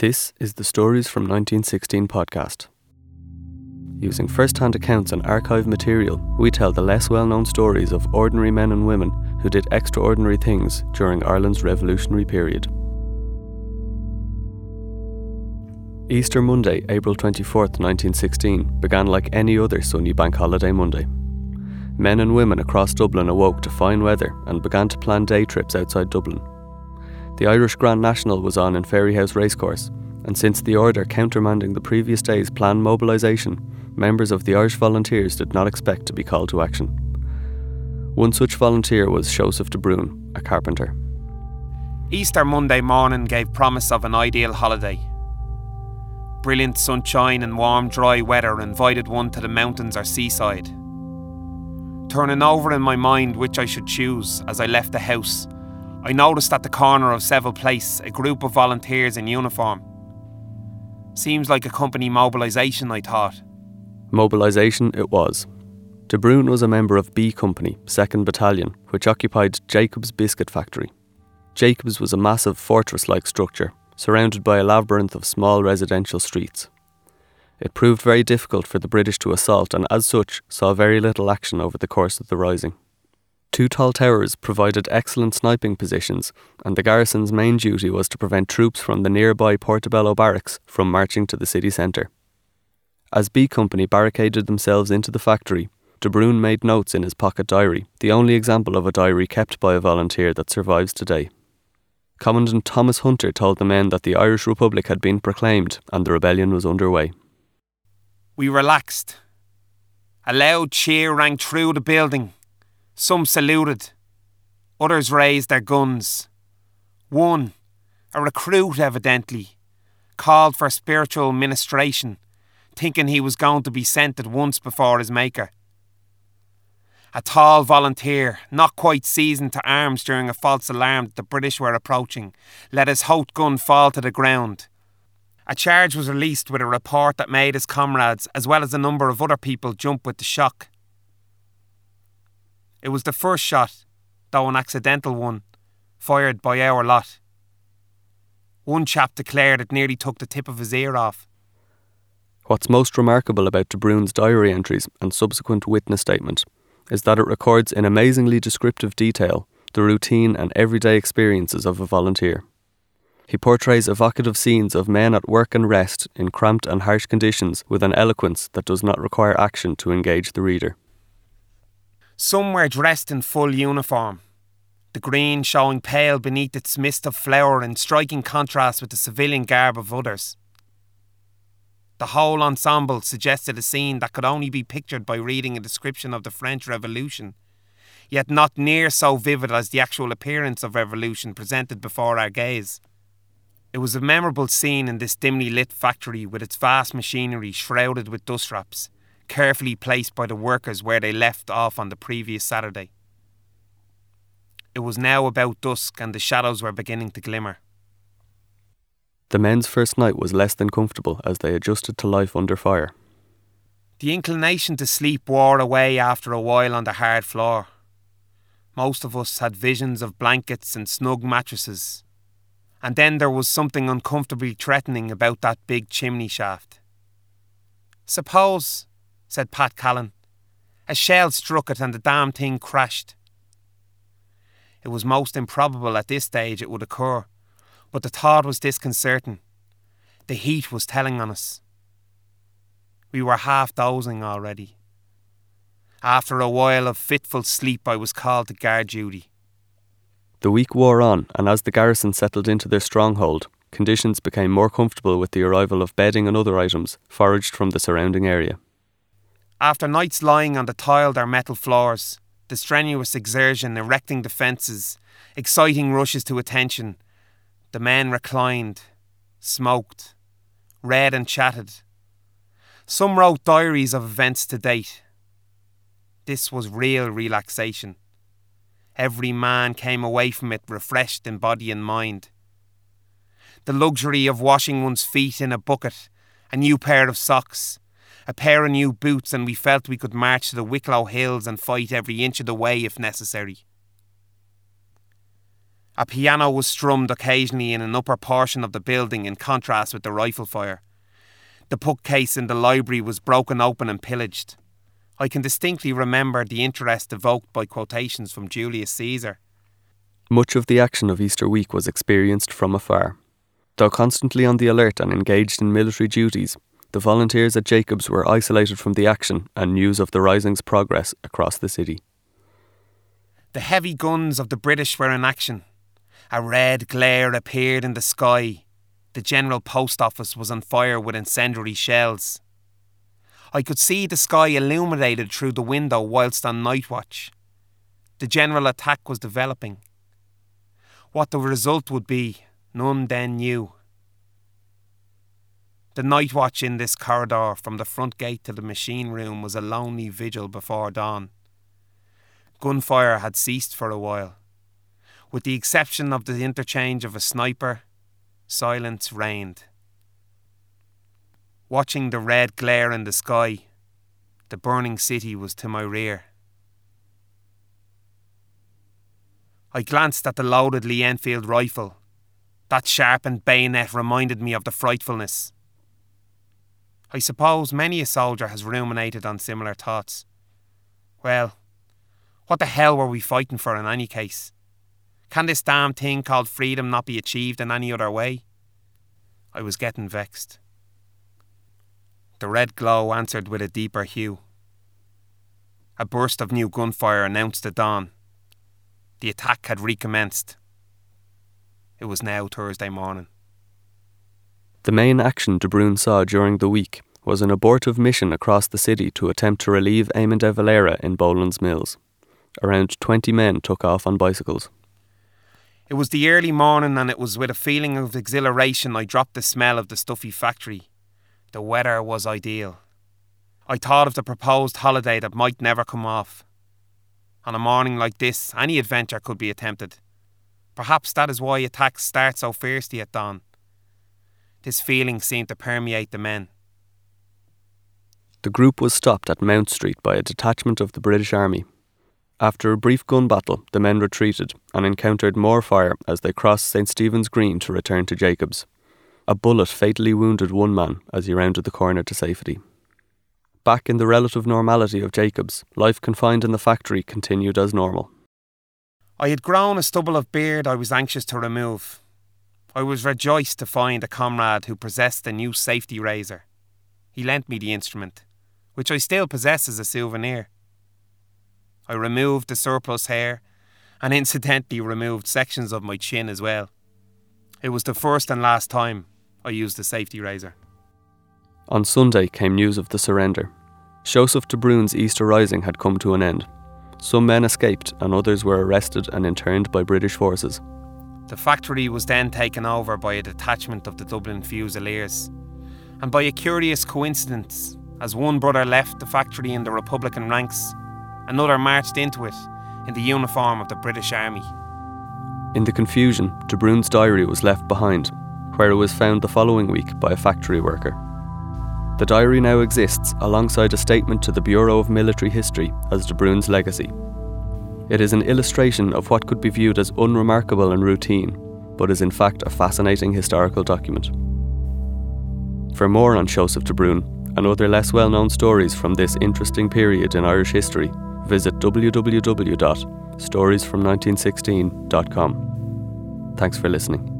This is the Stories from 1916 podcast. Using first hand accounts and archive material, we tell the less well known stories of ordinary men and women who did extraordinary things during Ireland's revolutionary period. Easter Monday, April 24th, 1916, began like any other sunny bank holiday Monday. Men and women across Dublin awoke to fine weather and began to plan day trips outside Dublin. The Irish Grand National was on in Fairyhouse Racecourse, and since the order countermanding the previous day's planned mobilisation, members of the Irish Volunteers did not expect to be called to action. One such volunteer was Joseph de Brún, a carpenter. Easter Monday morning gave promise of an ideal holiday. Brilliant sunshine and warm, dry weather invited one to the mountains or seaside. Turning over in my mind which I should choose as I left the house, I noticed at the corner of Seville Place a group of volunteers in uniform. Seems like a company mobilisation, I thought. Mobilisation it was. De was a member of B Company, 2nd Battalion, which occupied Jacob's Biscuit Factory. Jacob's was a massive fortress like structure, surrounded by a labyrinth of small residential streets. It proved very difficult for the British to assault and, as such, saw very little action over the course of the rising. Two tall towers provided excellent sniping positions, and the garrison's main duty was to prevent troops from the nearby Portobello barracks from marching to the city centre. As B Company barricaded themselves into the factory, De Brún made notes in his pocket diary, the only example of a diary kept by a volunteer that survives today. Commandant Thomas Hunter told the men that the Irish Republic had been proclaimed and the rebellion was underway. We relaxed. A loud cheer rang through the building some saluted, others raised their guns. One, a recruit evidently, called for spiritual ministration, thinking he was going to be sent at once before his maker. A tall volunteer, not quite seasoned to arms during a false alarm that the British were approaching, let his Howth gun fall to the ground. A charge was released with a report that made his comrades, as well as a number of other people, jump with the shock. It was the first shot, though an accidental one, fired by our lot. One chap declared it nearly took the tip of his ear off. What's most remarkable about De Brún's diary entries and subsequent witness statement is that it records in amazingly descriptive detail the routine and everyday experiences of a volunteer. He portrays evocative scenes of men at work and rest in cramped and harsh conditions with an eloquence that does not require action to engage the reader. Some were dressed in full uniform, the green showing pale beneath its mist of flour in striking contrast with the civilian garb of others. The whole ensemble suggested a scene that could only be pictured by reading a description of the French Revolution, yet not near so vivid as the actual appearance of revolution presented before our gaze. It was a memorable scene in this dimly lit factory with its vast machinery shrouded with dust wraps carefully placed by the workers where they left off on the previous Saturday. It was now about dusk and the shadows were beginning to glimmer. The men's first night was less than comfortable as they adjusted to life under fire. The inclination to sleep wore away after a while on the hard floor. Most of us had visions of blankets and snug mattresses. And then there was something uncomfortably threatening about that big chimney shaft. Suppose, said Pat Callan. A shell struck it and the damn thing crashed. It was most improbable at this stage it would occur, but the thought was disconcerting. The heat was telling on us. We were half dozing already. After a while of fitful sleep, I was called to guard duty. The week wore on, and as the garrison settled into their stronghold, conditions became more comfortable with the arrival of bedding and other items foraged from the surrounding area. After nights lying on the tiled or metal floors, the strenuous exertion erecting defences, exciting rushes to attention, the men reclined, smoked, read and chatted. Some wrote diaries of events to date. This was real relaxation. Every man came away from it refreshed in body and mind. The luxury of washing one's feet in a bucket, a new pair of socks, a pair of new boots, and we felt we could march to the Wicklow Hills and fight every inch of the way if necessary. A piano was strummed occasionally in an upper portion of the building in contrast with the rifle fire. The bookcase in the library was broken open and pillaged. I can distinctly remember the interest evoked by quotations from Julius Caesar. Much of the action of Easter week was experienced from afar. Though constantly on the alert and engaged in military duties, the volunteers at Jacobs were isolated from the action and news of the rising's progress across the city. The heavy guns of the British were in action. A red glare appeared in the sky, the General Post Office was on fire with incendiary shells. I could see the sky illuminated through the window whilst on night watch. The general attack was developing. What the result would be, none then knew. The night watch in this corridor from the front gate to the machine room was a lonely vigil before dawn. Gunfire had ceased for a while. With the exception of the interchange of a sniper silence reigned. Watching the red glare in the sky, the burning city was to my rear. I glanced at the loaded Lee Enfield rifle. That sharpened bayonet reminded me of the frightfulness. I suppose many a soldier has ruminated on similar thoughts. Well, what the hell were we fighting for in any case? Can this damn thing called freedom not be achieved in any other way? I was getting vexed. The red glow answered with a deeper hue. A burst of new gunfire announced the dawn. The attack had recommenced. It was now Thursday morning. The main action De Brún saw during the week was an abortive mission across the city to attempt to relieve Eamon de Valera in Boland's Mills. Around 20 men took off on bicycles. It was the early morning, and it was with a feeling of exhilaration I dropped the smell of the stuffy factory. The weather was ideal. I thought of the proposed holiday that might never come off. On a morning like this, any adventure could be attempted. Perhaps that is why attacks start so fiercely at dawn. This feeling seemed to permeate the men. The group was stopped at Mount Street by a detachment of the British Army after a brief gun battle, the men retreated and encountered more fire as they crossed St Stephen's Green to return to Jacobs. A bullet fatally wounded one man as he rounded the corner to safety. Back in the relative normality of Jacobs, life confined in the factory continued as normal. I had grown a stubble of beard I was anxious to remove. I was rejoiced to find a comrade who possessed a new safety razor. He lent me the instrument, which I still possess as a souvenir. I removed the surplus hair and incidentally removed sections of my chin as well. It was the first and last time I used the safety razor. On Sunday came news of the surrender. Joseph de Brún's Easter Rising had come to an end. Some men escaped and others were arrested and interned by British forces. The factory was then taken over by a detachment of the Dublin Fusiliers. And by a curious coincidence, as one brother left the factory in the Republican ranks, Another marched into it in the uniform of the British Army. In the confusion, De Brún's diary was left behind, where it was found the following week by a factory worker. The diary now exists alongside a statement to the Bureau of Military History as De Brún's legacy. It is an illustration of what could be viewed as unremarkable and routine, but is in fact a fascinating historical document. For more on Joseph de Brún and other less well known stories from this interesting period in Irish history, visit www.storiesfrom1916.com. Thanks for listening.